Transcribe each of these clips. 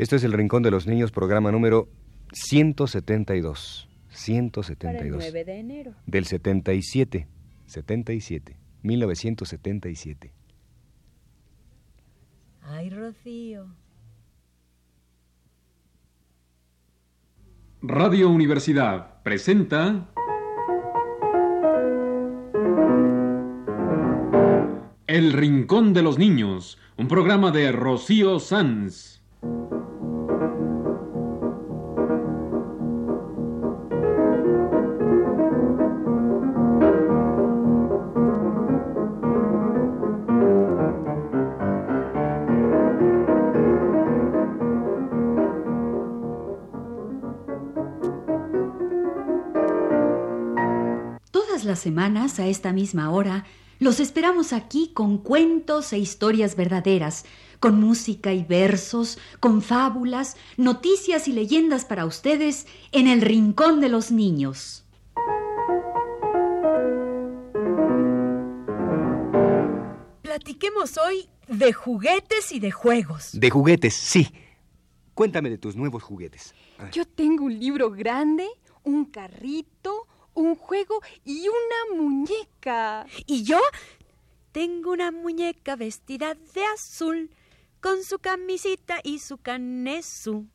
Esto es el Rincón de los Niños, programa número 172. 172. Para el 9 de enero. Del 77. 77. 1977. Ay, Rocío. Radio Universidad presenta El Rincón de los Niños, un programa de Rocío Sanz. Las semanas, a esta misma hora, los esperamos aquí con cuentos e historias verdaderas, con música y versos, con fábulas, noticias y leyendas para ustedes en el Rincón de los Niños. Platiquemos hoy de juguetes y de juegos. De juguetes, sí. Cuéntame de tus nuevos juguetes. Yo tengo un libro grande, un carrito, un juego y una muñeca. Y yo tengo una muñeca vestida de azul, con su camisita y su canesú.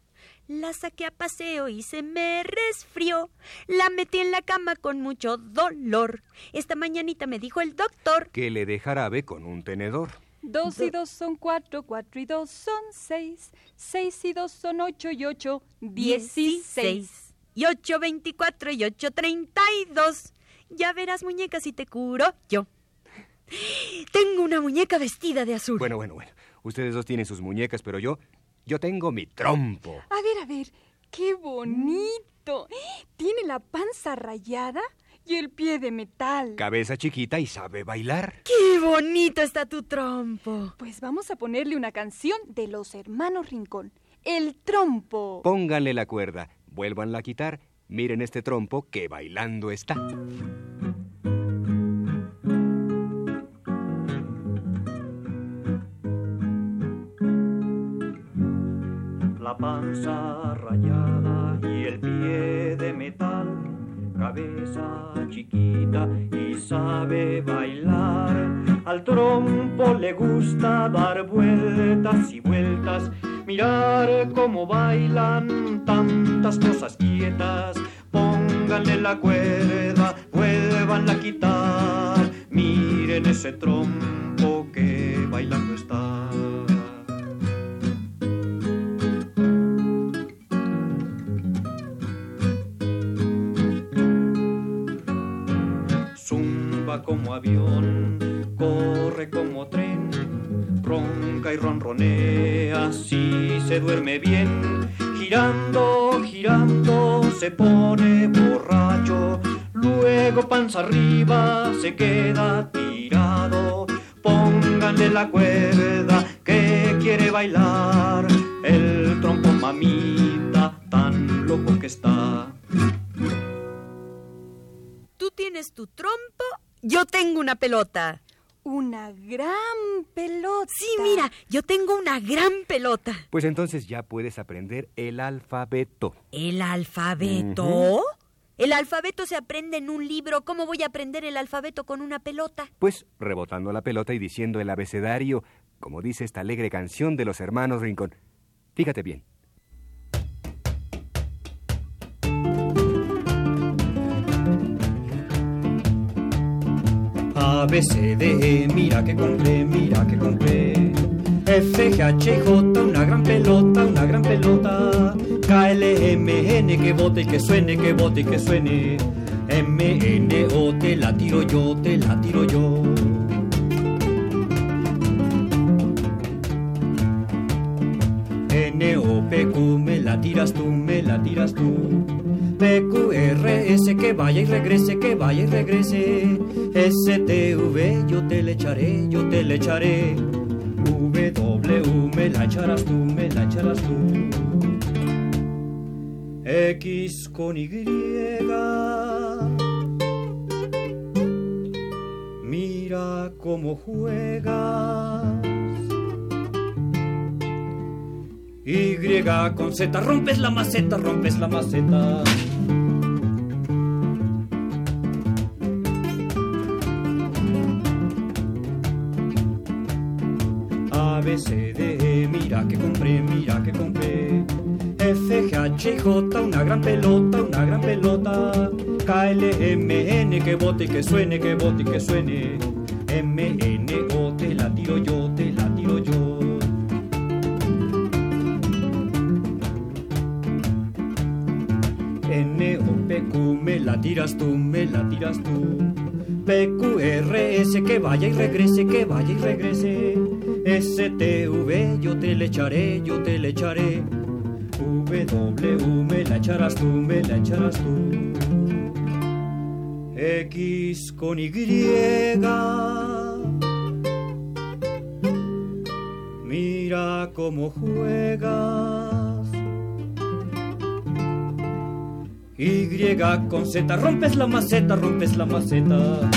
La saqué a paseo y se me resfrió. La metí en la cama con mucho dolor. Esta mañanita me dijo el doctor. Que le dé jarabe con un tenedor. Dos y dos son cuatro, cuatro y dos son seis, seis y dos son ocho y ocho, dieciséis. Y ocho veinticuatro y ocho treinta y dos. Ya verás, muñeca, si te curo yo. Tengo una muñeca vestida de azul. Bueno, bueno, bueno. Ustedes dos tienen sus muñecas, pero yo, yo tengo mi trompo. A ver, a ver, qué bonito. Tiene la panza rayada y el pie de metal. Cabeza chiquita y sabe bailar. ¡Qué bonito está tu trompo! Pues vamos a ponerle una canción de los hermanos Rincón. El trompo. Pónganle la cuerda, vuélvanla a quitar. Miren este trompo que bailando está. la panza rayada y el pie de metal, cabeza chiquita y sabe bailar. Al trompo le gusta dar vueltas y vueltas, mirar cómo bailan tantas cosas quietas. Pónganle la cuerda, vuelvanla a quitar, miren ese trompo pelota. Una gran pelota. Sí, mira, yo tengo una gran pelota. Pues entonces ya puedes aprender el alfabeto. ¿El alfabeto? El alfabeto se aprende en un libro. ¿Cómo voy a aprender el alfabeto con una pelota? Pues rebotando la pelota y diciendo el abecedario, como dice esta alegre canción de los hermanos Rincón. Fíjate bien. A, B, C, D, E, mira que compré, mira que compré. F, G, H, J, una gran pelota, una gran pelota. K, L, M, N, que bote que suene, que bote que suene. M, N, O, te la tiro yo, te la tiro yo. N, O, P, Q, me la tiras tú, me la tiras tú. P, Q, R, S, que vaya y regrese, que vaya y regrese. S, T, V, yo te le echaré, yo te le echaré. W, me la echarás tú, me la echarás tú. X con Y. Mira cómo juegas. Y con Z, rompes la maceta, rompes la maceta. Que compré, mira que compré. F, G, H, I, J, una gran pelota, una gran pelota. K, L, M, N, que bote que suene, que bote y que suene. Echarás tú, me la echarás tú. X con Y. Mira cómo juegas. Y con Z, rompes la maceta, rompes la maceta.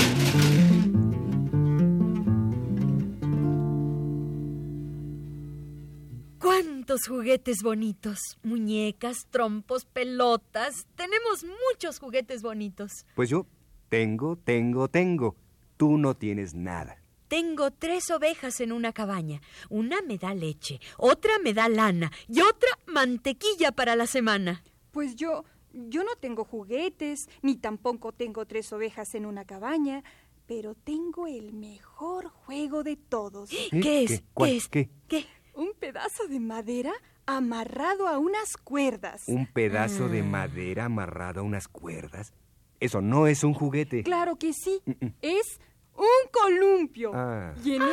Juguetes bonitos? Muñecas, trompos, pelotas. Tenemos muchos juguetes bonitos. Pues yo tengo, tengo, tengo. Tú no tienes nada. Tengo tres ovejas en una cabaña. Una me da leche, otra me da lana y otra mantequilla para la semana. Pues yo, yo no tengo juguetes, ni tampoco tengo tres ovejas en una cabaña, pero tengo el mejor juego de todos. ¿Qué es? ¿Qué? es? ¿Qué? ¿Qué? Un pedazo de madera amarrado a unas cuerdas. ¿Un pedazo de madera amarrado a unas cuerdas? Eso no es un juguete. Claro que sí. Es un columpio. Ah. Y en él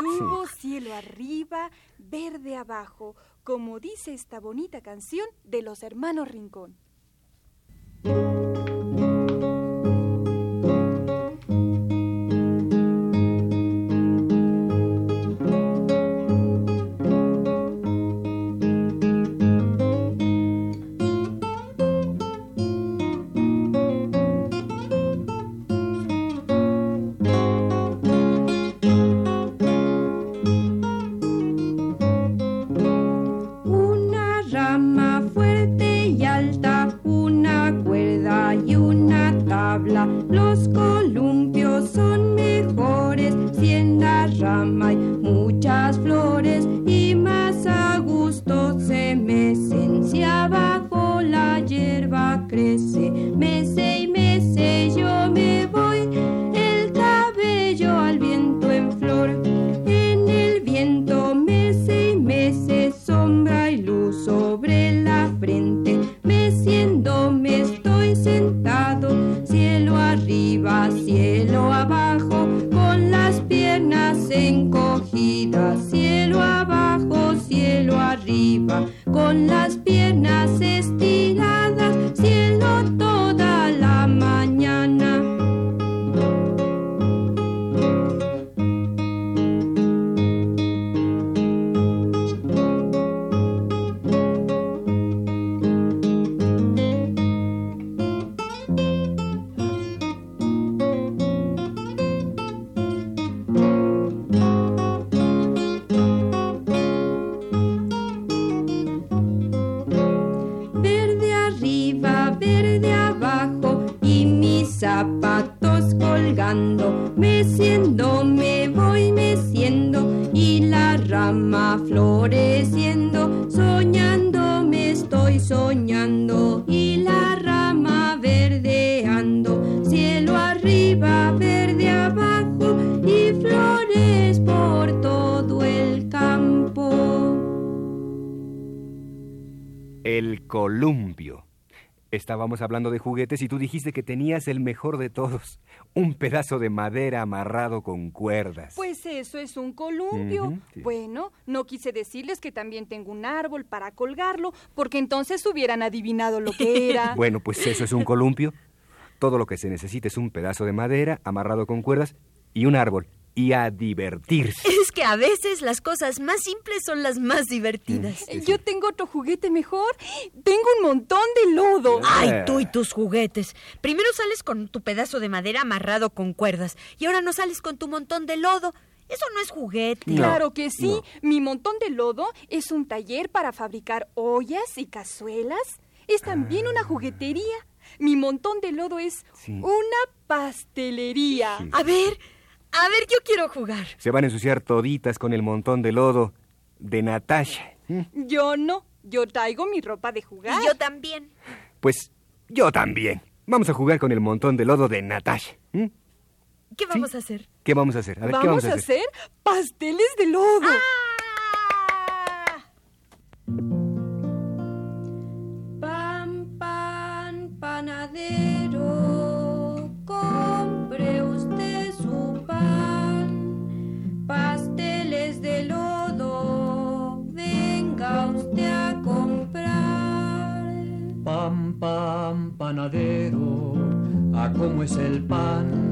subo cielo arriba, verde abajo, como dice esta bonita canción de los hermanos Rincón. Estábamos hablando de juguetes y tú dijiste que tenías el mejor de todos, un pedazo de madera amarrado con cuerdas. Pues eso es un columpio. Bueno, no quise decirles que también tengo un árbol para colgarlo, porque entonces hubieran adivinado lo que era. bueno, pues eso es un columpio. Todo lo que se necesita es un pedazo de madera amarrado con cuerdas y un árbol y a divertirse. Es que a veces las cosas más simples son las más divertidas. Mm, Yo tengo otro juguete mejor. Tengo un montón de lodo. Ay, tú y tus juguetes. Primero sales con tu pedazo de madera amarrado con cuerdas y ahora no sales con tu montón de lodo. Eso no es juguete. No, claro que sí. no. Mi montón de lodo es un taller para fabricar ollas y cazuelas. Es también una juguetería. Mi montón de lodo es Sí. una pastelería. Sí. A ver, a ver, yo quiero jugar. Se van a ensuciar toditas con el montón de lodo de Natasha. ¿Mm? Yo no. Yo traigo mi ropa de jugar. Y yo también. Pues yo también. Vamos a jugar con el montón de lodo de Natasha. ¿Mm? ¿Qué vamos a hacer? ¿Qué vamos a hacer? A ver, ¿qué vamos vamos a hacer pasteles de lodo. ¡Ah! Es el pan?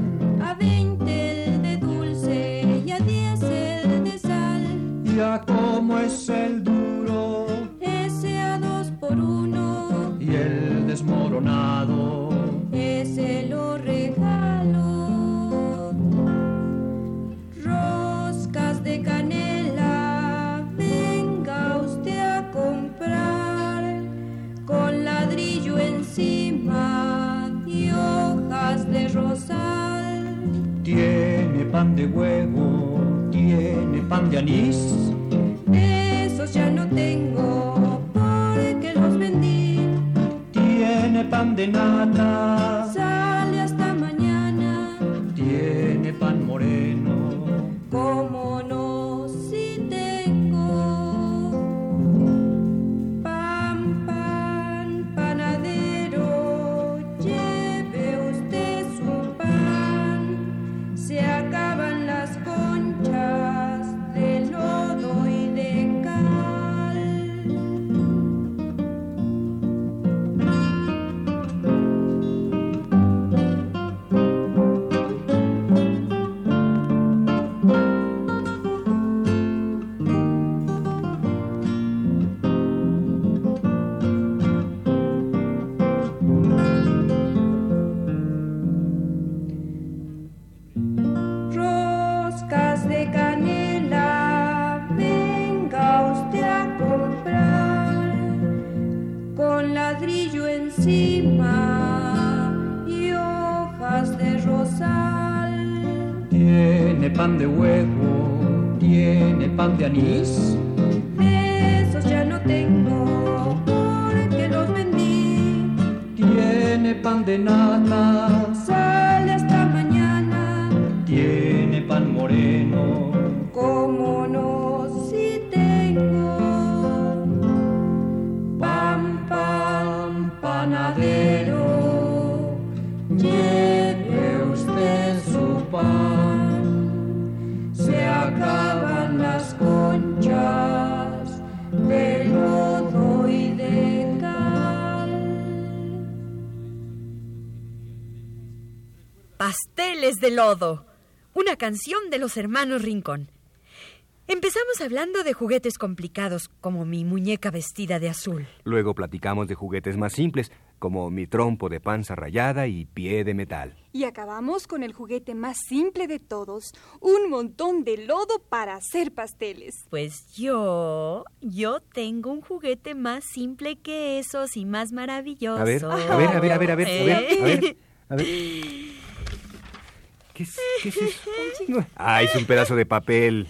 Tiene pan de huevo, tiene pan de anís. Esos ya no tengo porque los vendí. Tiene pan de nata, Sale hasta mañana, tiene pan moreno. De lodo. Una canción de los hermanos Rincón. Empezamos hablando de juguetes complicados, como mi muñeca vestida de azul. Luego platicamos de juguetes más simples, como mi trompo de panza rayada y pie de metal. Y acabamos con el juguete más simple de todos, un montón de lodo para hacer pasteles. Pues yo, yo tengo un juguete más simple que esos y más maravilloso. A ver, a ver, a ver, a ver, a ver, a ver, a ver, a ver. ¿Qué es, qué es eso? Ah, es un pedazo de papel.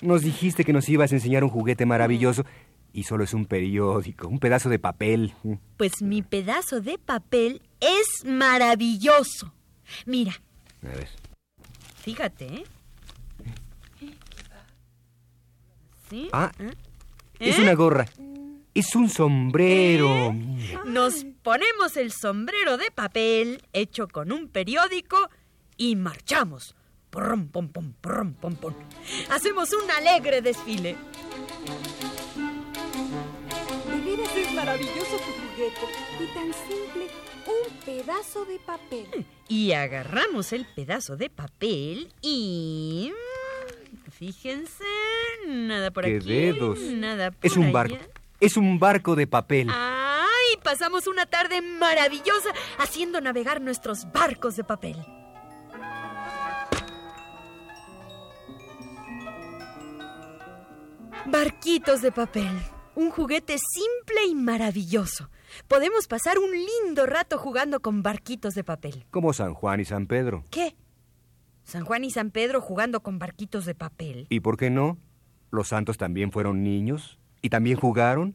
Nos dijiste que nos ibas a enseñar un juguete maravilloso y solo es un periódico, un pedazo de papel. Pues mi pedazo de papel es maravilloso. Mira, A ver. fíjate, ¿eh? ¿Sí? Ah, ¿Eh? es ¿Eh? una gorra. Es un sombrero. Nos ponemos el sombrero de papel hecho con un periódico y marchamos. Pom, prom, pom, pom. Hacemos un alegre desfile. De veras es maravilloso tu juguete y tan simple, un pedazo de papel. Y agarramos el pedazo de papel y... mm, Fíjense, nada por ¡Qué aquí, dedos! nada por Es un allá. barco. Es un barco de papel. ¡Ay! Pasamos una tarde maravillosa haciendo navegar nuestros barcos de papel. Barquitos de papel. Un juguete simple y maravilloso. Podemos pasar un lindo rato jugando con barquitos de papel. Como San Juan y San Pedro. ¿Qué? San Juan y San Pedro jugando con barquitos de papel. ¿Y por qué no? Los santos también fueron niños y también jugaron.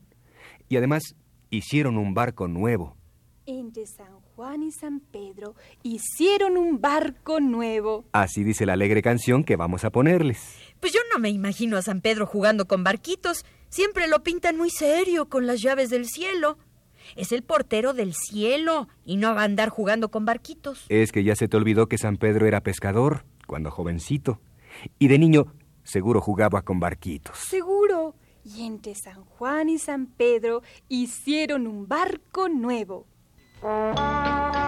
Y además hicieron un barco nuevo. Entre San Juan y San Pedro hicieron un barco nuevo. Así dice la alegre canción que vamos a ponerles. Pues yo no me imagino a San Pedro jugando con barquitos. Siempre lo pintan muy serio con las llaves del cielo. Es el portero del cielo y no va a andar jugando con barquitos. Es que ya se te olvidó que San Pedro era pescador cuando jovencito. Y de niño seguro jugaba con barquitos. Seguro. Y entre San Juan y San Pedro hicieron un barco nuevo. Entre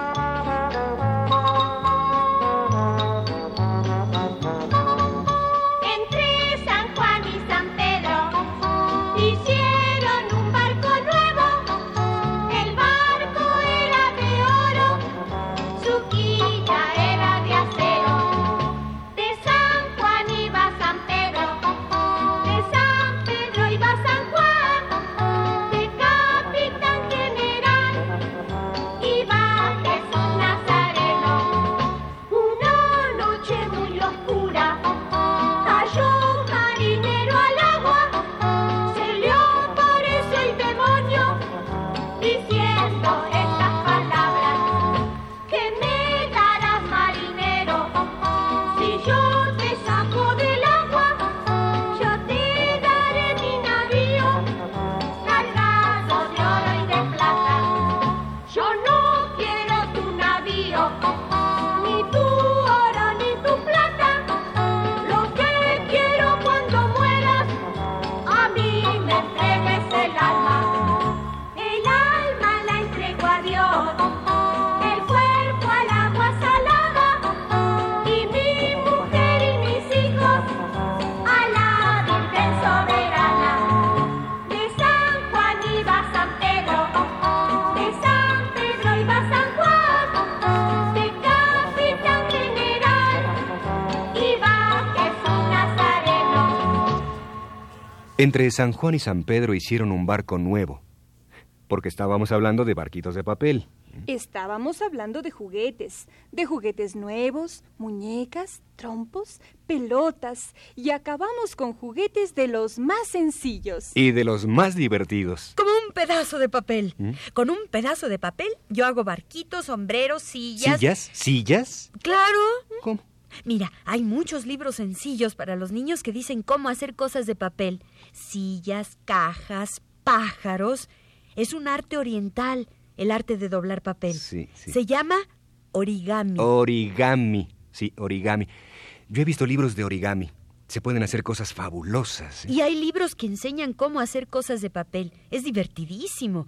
Entre San Juan y San Pedro hicieron un barco nuevo. Porque estábamos hablando de barquitos de papel. Estábamos hablando de juguetes, de juguetes nuevos, muñecas, trompos, pelotas, y acabamos con juguetes de los más sencillos. Y de los más divertidos. Como un pedazo de papel. ¿Mm? Con un pedazo de papel yo hago barquitos, sombreros, sillas. ¿Sillas? ¿Sillas? Claro. ¿Cómo? Mira, hay muchos libros sencillos para los niños que dicen cómo hacer cosas de papel. Sillas, cajas, pájaros. Es un arte oriental, el arte de doblar papel. Sí, sí. Se llama origami. Origami. Sí, origami. Yo he visto libros de origami. Se pueden hacer cosas fabulosas. ¿eh? Y hay libros que enseñan cómo hacer cosas de papel. Es divertidísimo.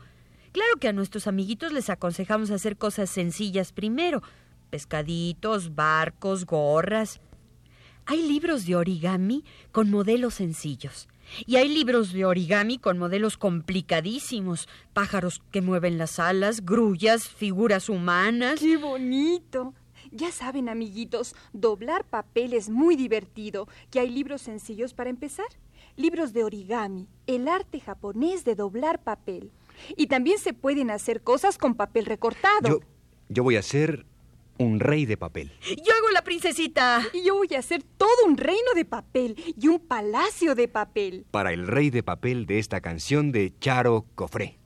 Claro que a nuestros amiguitos les aconsejamos hacer cosas sencillas primero. Pescaditos, barcos, gorras. Hay libros de origami con modelos sencillos. Y hay libros de origami con modelos complicadísimos. Pájaros que mueven las alas, grullas, figuras humanas. ¡Qué bonito! Ya saben, amiguitos, doblar papel es muy divertido. ¿Que hay libros sencillos para empezar? Libros de origami, el arte japonés de doblar papel. Y también se pueden hacer cosas con papel recortado. Yo, yo voy a ser un rey de papel. Yo hago la princesita. Y yo voy a hacer todo un reino de papel y un palacio de papel. Para el rey de papel de esta canción de Charo Cofré.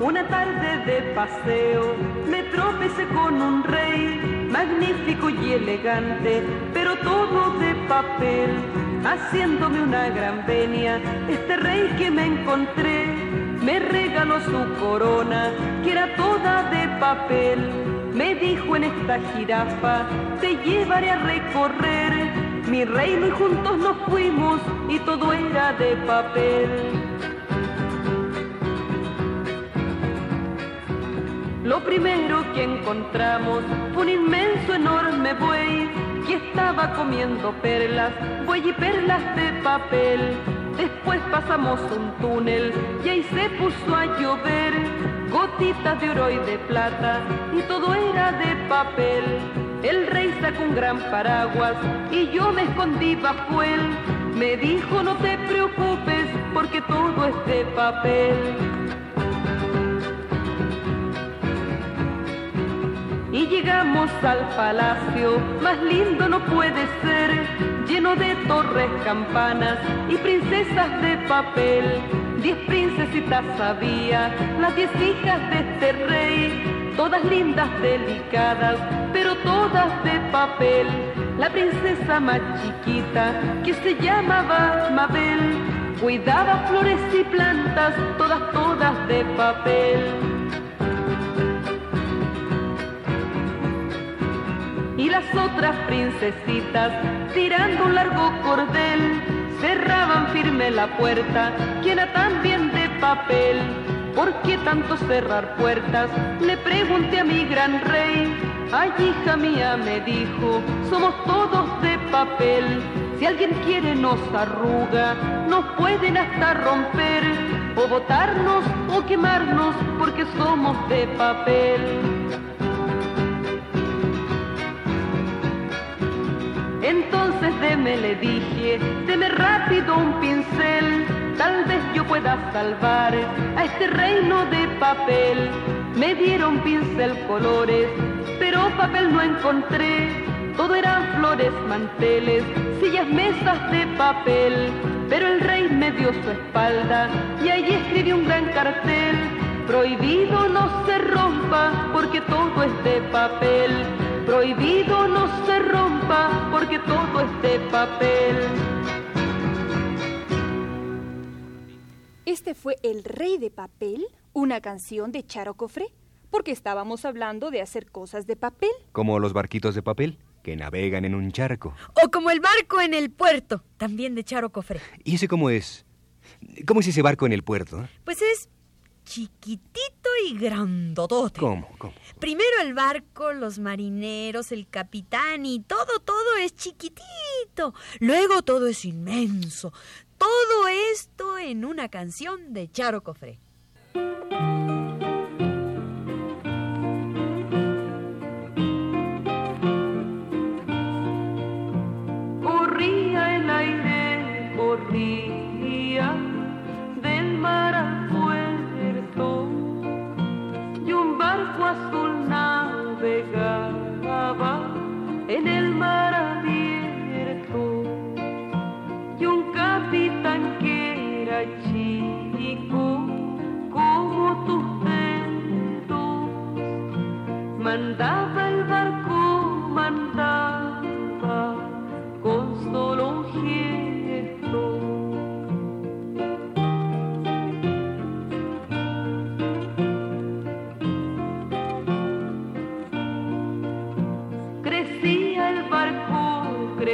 Una tarde de paseo me tropecé con un rey, magnífico y elegante, pero todo de papel, haciéndome una gran venia. Este rey que me encontré me regaló su corona, que era toda de papel. Me dijo en esta jirafa, te llevaré a recorrer mi reino y juntos nos fuimos y todo era de papel. Lo primero que encontramos fue un inmenso, enorme buey que estaba comiendo perlas, buey y perlas de papel. Después pasamos un túnel y ahí se puso a llover. gotitas de oro y de plata, y todo era de papel. El rey sacó un gran paraguas y yo me escondí bajo él. Me dijo no te preocupes porque todo es de papel. Y llegamos al palacio, más lindo no puede ser, lleno de torres, campanas y princesas de papel. Diez princesitas había, las diez hijas de este rey, todas lindas, delicadas, pero todas de papel. La princesa más chiquita, que se llamaba Mabel, cuidaba flores y plantas, todas, todas de papel. Y las otras princesitas, tirando un largo cordel, cerraban firme la puerta, que era también de papel. ¿Por qué tanto cerrar puertas? Le pregunté a mi gran rey. Ay, hija mía, me dijo, somos todos de papel. Si alguien quiere nos arruga, nos pueden hasta romper, o botarnos o quemarnos, porque somos de papel. Deme, le dije, deme rápido un pincel, tal vez yo pueda salvar a este reino de papel. Me dieron pincel colores, pero papel no encontré. Todo eran flores, manteles, sillas, mesas de papel. Pero el rey me dio su espalda y allí escribió un gran cartel. Prohibido no se rompa porque todo es de papel. Prohibido no se rompa porque todo es de papel. Este fue El Rey de Papel, una canción de Charo Cofré, porque estábamos hablando de hacer cosas de papel. Como los barquitos de papel que navegan en un charco. O como el barco en el puerto, también de Charo Cofré. ¿Y ese cómo es? ¿Cómo es ese barco en el puerto? Pues es chiquitito y grandotote. ¿Cómo? ¿Cómo? Primero el barco, los marineros, el capitán y todo, todo es chiquitito. Luego todo es inmenso. Todo esto en una canción de Charo Cofré.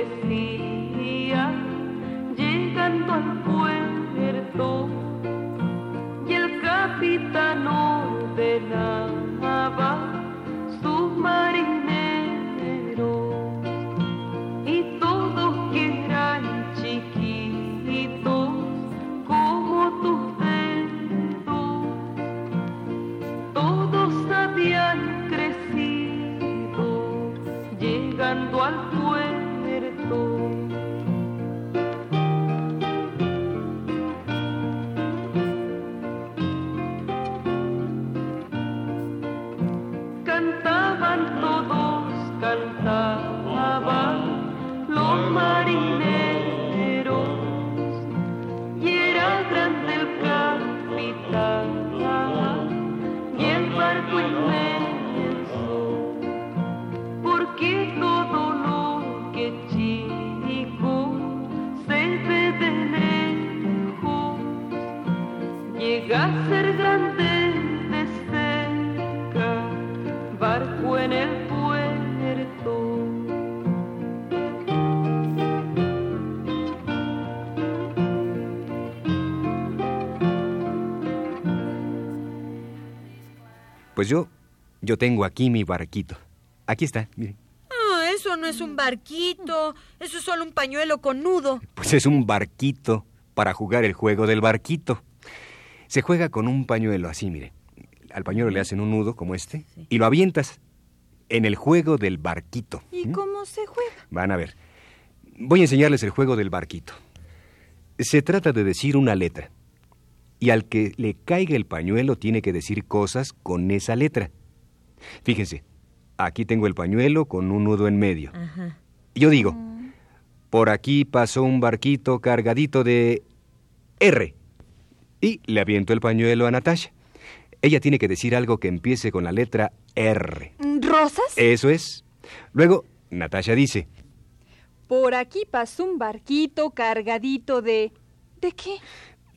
Barco, Pues yo, yo tengo aquí mi barquito. Aquí está, mire. Ah, eso no es un barquito. Eso es solo un pañuelo con nudo. Pues es un barquito para jugar el juego del barquito. Se juega con un pañuelo así, mire. al pañuelo le hacen un nudo como este y lo avientas en el juego del barquito. ¿Y cómo se juega? Van a ver. Voy a enseñarles el juego del barquito. Se trata de decir una letra. Y al que le caiga el pañuelo tiene que decir cosas con esa letra. Fíjense, aquí tengo el pañuelo con un nudo en medio. Ajá. Yo digo, por aquí pasó un barquito cargadito de R. Y le aviento el pañuelo a Natasha. Ella tiene que decir algo que empiece con la letra R. ¿Rosas? Eso es. Luego, Natasha dice, Por aquí pasó un barquito cargadito de... ¿De qué?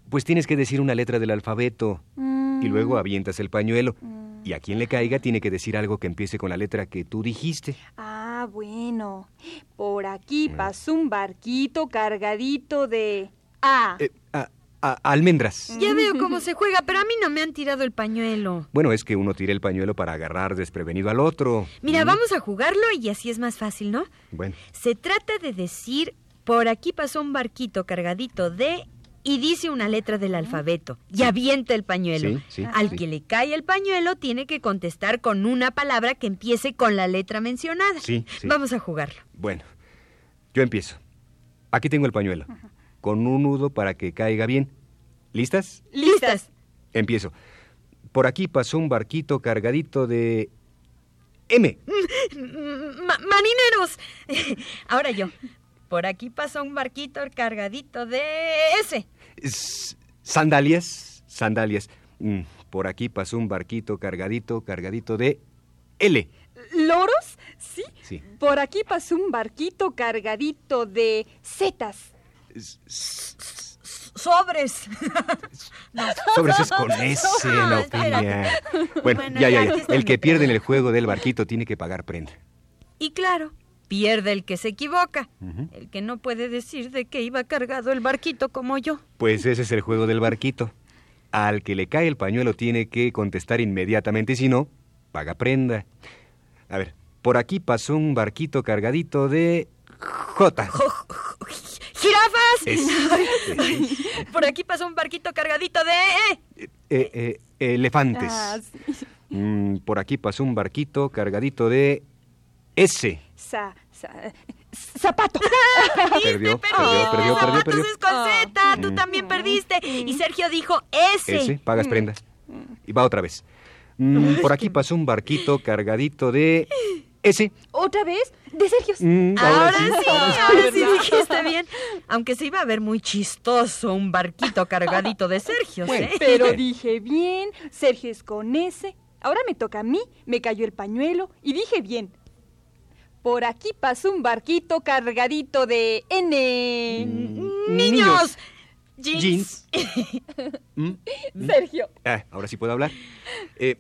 Pues tienes que decir una letra del alfabeto. Mm, Y luego avientas el pañuelo. Y a quien le caiga tiene que decir algo que empiece con la letra que tú dijiste. Ah, bueno. Por aquí pasó un barquito cargadito de... A. Eh, a- a- almendras. Ya veo cómo se juega, pero a mí no me han tirado el pañuelo. Bueno, es que uno tira el pañuelo para agarrar desprevenido al otro. Mira, Mm, vamos a jugarlo y así es más fácil, ¿no? Bueno, Se trata de decir, por aquí pasó un barquito cargadito de... Y dice una letra del alfabeto y avienta el pañuelo. Sí, sí, Al sí. que le cae el pañuelo tiene que contestar con una palabra que empiece con la letra mencionada. Sí, sí. Vamos a jugarlo. bueno. Yo empiezo. Aquí tengo el pañuelo. Con un nudo para que caiga bien. ¿Listas? ¿Listas? Empiezo. Por aquí pasó un barquito cargadito de... M. Ma- ¡Marineros! Ahora yo. Por aquí pasó un barquito cargadito de S. Sandalias. Sandalias. Mm, Por aquí pasó un barquito cargadito, cargadito de L. ¿Loros? Sí. Sí. Por aquí pasó un barquito cargadito de setas. Sobres. Sobres es con S, No. Bueno, Bueno, ya, ya, ya, El que pierde en el juego del barquito tiene que pagar prenda. Y claro, pierde el que se equivoca. El que no puede decir de que iba cargado el barquito como yo. Pues ese es el juego del barquito. Al que le cae el pañuelo tiene que contestar inmediatamente, si no, paga prenda. A ver, por aquí pasó un barquito cargadito de J. ¡Jirafas! Es- Por aquí pasó un barquito cargadito de E. Eh, eh, elefantes. Ah, sí. Mm, por aquí pasó un barquito cargadito de S. Sa, sa- zapato. Perdió, perdió, Perdiste, perdió, perdió, zapatos perdió. es con Z, tú Mm. también perdiste. Y Sergio dijo S. S, pagas prenda. Y va otra vez. Mm, por aquí pasó un barquito cargadito de S. ¿Otra vez? De Sergio. Mm, Ahora sí, ahora sí dijiste bien. Aunque se iba a ver muy chistoso un barquito cargadito de Sergio, Bueno, ¿eh? Pero dije bien. Sergio es con S. Ahora me toca a mí. Me cayó el pañuelo y dije bien. Por aquí pasó un barquito cargadito de N. Mm, Niños, jeans. Jeans. Mm, Sergio. ah, ahora sí puedo hablar. Eh,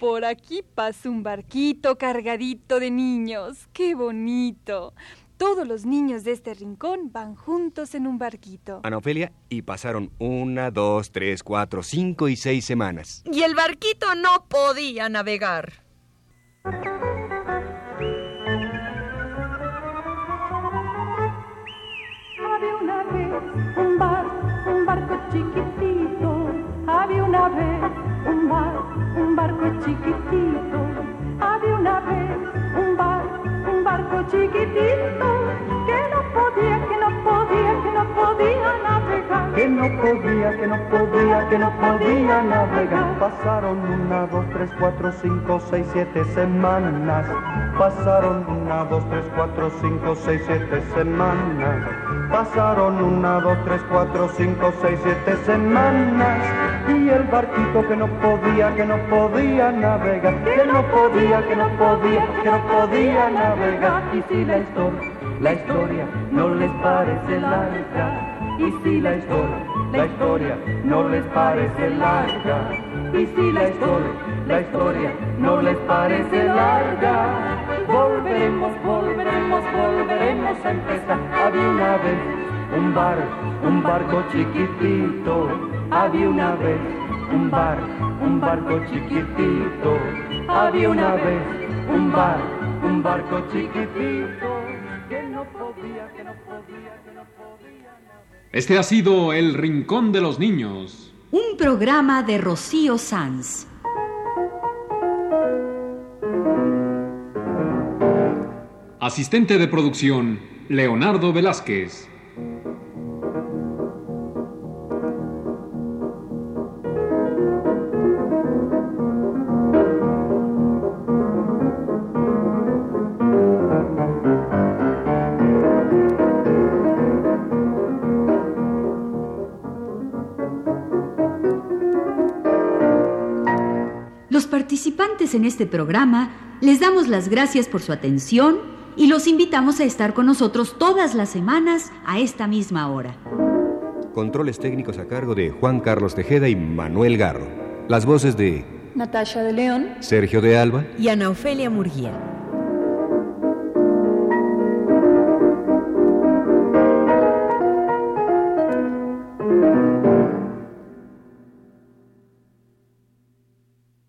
Por aquí pasó un barquito cargadito de niños. ¡Qué bonito! Todos los niños de este rincón van juntos en un barquito. Ana Ofelia, y pasaron una, dos, tres, cuatro, cinco y seis semanas. Y el barquito no podía navegar. Un bar, un barco chiquitito. Había una vez un bar, un barco chiquitito. Había una vez un bar, un barco chiquitito. Que no podía, que no podía, que no podía navegar. Que no podía, que no podía, que no podía navegar. Pasaron una, dos, tres, cuatro, cinco, seis, siete semanas. Pasaron una, dos, tres, cuatro, cinco, seis, siete semanas. Pasaron una, dos, tres, cuatro, cinco, seis, siete semanas. Y el barquito que no podía, que no podía navegar. Que no podía, que no podía, que no podía navegar. Y si la historia, la historia no les parece larga. Y si la historia, la historia no les parece larga. Y si la historia, la historia no les parece larga. Volveremos, volveremos, volveremos a empezar. Había una vez un bar, un barco chiquitito. Había una vez un bar, un barco chiquitito. Había una vez un bar, un barco chiquitito. Que no podía, que no podía, que no podía. Este ha sido El Rincón de los Niños. Un programa de Rocío Sanz. Asistente de producción, Leonardo Velázquez. Los participantes en este programa les damos las gracias por su atención y los invitamos a estar con nosotros todas las semanas a esta misma hora. Controles técnicos a cargo de Juan Carlos Tejeda y Manuel Garro. Las voces de Natasha de León. Sergio de Alba Y Ana Ofelia Murguía.